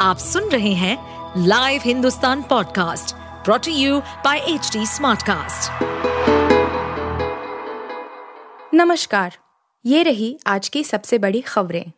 आप सुन रहे हैं live Hindustan podcast brought to you by H Smartcast. नमस्कार, ये रही आज की सबसे बड़ी खबरें।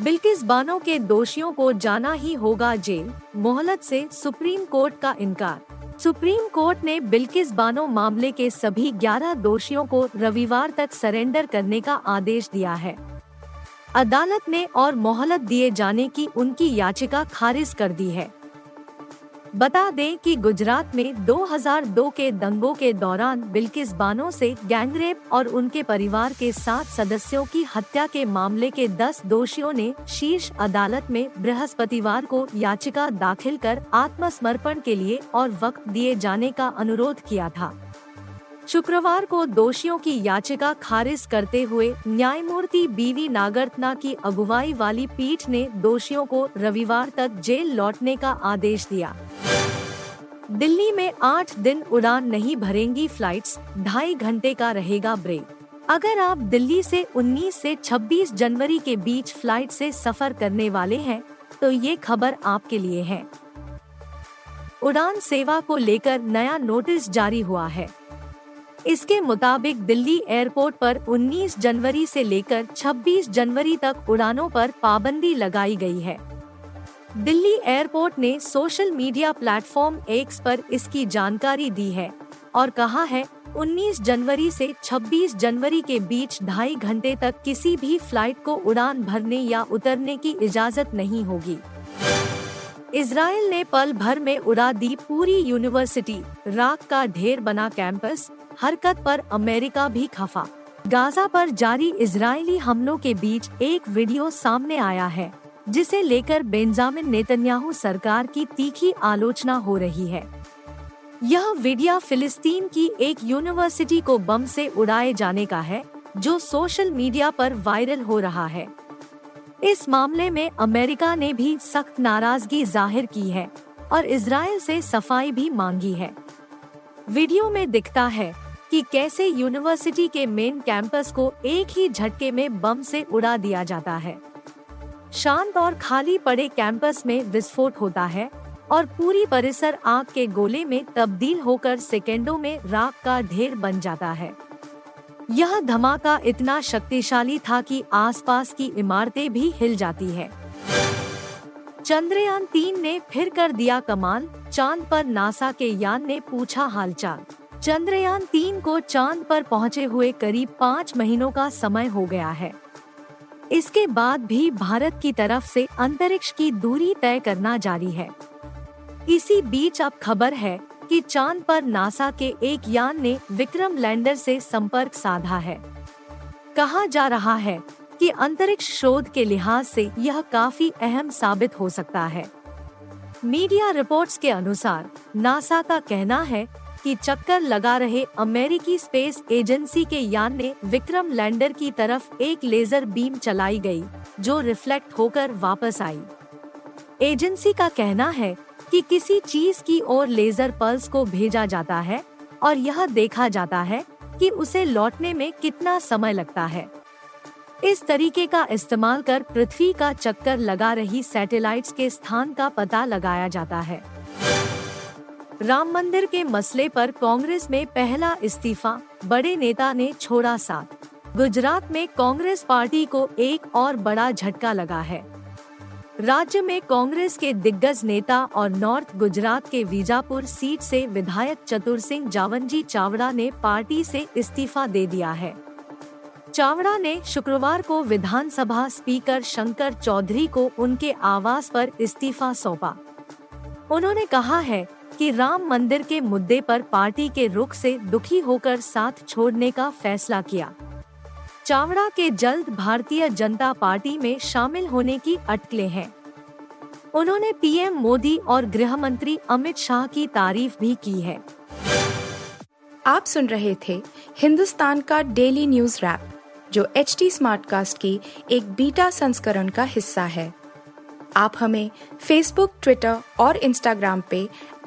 बिल्किस बानो के दोषियों को जाना ही होगा जेल, मोहलत से सुप्रीम कोर्ट का इनकार। सुप्रीम कोर्ट ने बिल्किस बानो मामले के सभी 11 दोषियों को रविवार तक सरेंडर करने का आदेश दिया है। अदालत ने और मोहलत दिए जाने की उनकी याचिका खारिज कर दी है। बता दें कि गुजरात में 2002 के दंगों के दौरान बिल्किस बानो से गैंगरेप और उनके परिवार के सात सदस्यों की हत्या के मामले के 10 दोषियों ने शीर्ष अदालत में बृहस्पतिवार को याचिका दाखिल कर आत्मसमर्पण के लिए और वक्त दिए जाने का अनुरोध किया था। शुक्रवार को दोषियों की याचिका खारिज करते हुए न्यायमूर्ति बीवी नागरत्ना की अगुवाई वाली पीठ ने दोषियों को रविवार तक जेल लौटने का आदेश दिया। दिल्ली में आठ दिन उड़ान नहीं भरेंगी फ्लाइट्स, ढाई घंटे का रहेगा ब्रेक। अगर आप दिल्ली से 19 से 26 जनवरी के बीच फ़्लाइट से सफ़र करने वाले हैं तो ये खबर आपके लिए है। उड़ान सेवा को लेकर नया नोटिस जारी हुआ है। इसके मुताबिक दिल्ली एयरपोर्ट पर 19 जनवरी से लेकर 26 जनवरी तक उड़ानों पर पाबंदी लगाई गई है। दिल्ली एयरपोर्ट ने सोशल मीडिया प्लेटफॉर्म एक्स पर इसकी जानकारी दी है और कहा है 19 जनवरी से 26 जनवरी के बीच ढाई घंटे तक किसी भी फ़्लाइट को उड़ान भरने या उतरने की इजाज़त नहीं होगी। इसराइल ने पल भर में उड़ा दी पूरी यूनिवर्सिटी, राख का ढेर बना कैंपस हरकत पर अमेरिका भी खफा। गाजा पर जारी इजरायली हमलों के बीच एक वीडियो सामने आया है, जिसे लेकर बेंजामिन नेतन्याहू सरकार की तीखी आलोचना हो रही है। यह वीडियो फिलिस्तीन की एक यूनिवर्सिटी को बम से उड़ाए जाने का है, जो सोशल मीडिया पर वायरल हो रहा है। इस मामले में अमेरिका ने भी सख्त नाराज़गी ज़ाहिर की है और इसराइल से सफ़ाई भी मांगी है। वीडियो में दिखता है कि कैसे यूनिवर्सिटी के मेन कैंपस को एक ही झटके में बम से उड़ा दिया जाता है। शांत और खाली पड़े कैंपस में विस्फोट होता है और पूरी परिसर आग के गोले में तब्दील होकर सेकेंडों में राख का ढेर बन जाता है। यह धमाका इतना शक्तिशाली था कि आसपास की इमारतें भी हिल जाती है। चंद्रयान तीन ने फिर कर दिया कमाल, चाँद पर नासा के यान ने पूछा हालचाल। चंद्रयान तीन को चाँद पर पहुँचे हुए करीब पाँच महीनों का समय हो गया है। इसके बाद भी भारत की तरफ़ से अंतरिक्ष की दूरी तय करना जारी है। इसी बीच अब खबर है कि चाँद पर नासा के एक यान ने विक्रम लैंडर से संपर्क साधा है। कहा जा रहा है कि अंतरिक्ष शोध के लिहाज से यह काफ़ी अहम साबित हो सकता है। मीडिया रिपोर्ट्स के अनुसार, नासा का कहना है कि चक्कर लगा रहे अमेरिकी स्पेस एजेंसी के यान ने विक्रम लैंडर की तरफ़ एक लेजर बीम चलाई गई, जो रिफ्लेक्ट होकर वापस आई। एजेंसी का कहना है कि किसी चीज़ की ओर लेजर पल्स को भेजा जाता है और यह देखा जाता है कि उसे लौटने में कितना समय लगता है। इस तरीके का इस्तेमाल कर पृथ्वी का चक्कर लगा रही सैटेलाइट्स के स्थान का पता लगाया जाता है। राम मंदिर के मसले पर कांग्रेस में पहला इस्तीफा, बड़े नेता ने छोड़ा साथ। गुजरात में कांग्रेस पार्टी को एक और बड़ा झटका लगा है। राज्य में कांग्रेस के दिग्गज नेता और नॉर्थ गुजरात के वीजापुर सीट से विधायक चतुर सिंह जावंजी चावड़ा ने पार्टी से इस्तीफा दे दिया है। चावड़ा ने शुक्रवार को विधानसभा स्पीकर शंकर चौधरी को उनके आवास पर इस्तीफा सौंपा। उन्होंने कहा है कि राम मंदिर के मुद्दे पर पार्टी के रुख से दुखी होकर साथ छोड़ने का फैसला किया। चावड़ा के जल्द भारतीय जनता पार्टी में शामिल होने की अटकले हैं। उन्होंने पीएम मोदी और गृह मंत्री अमित शाह की तारीफ़ भी की है। आप सुन रहे थे हिंदुस्तान का डेली न्यूज़ रैप, जो एच टी स्मार्ट कास्ट की एक बीटा संस्करण का हिस्सा है। आप हमें फेसबुक ट्विटर और इंस्टाग्राम पे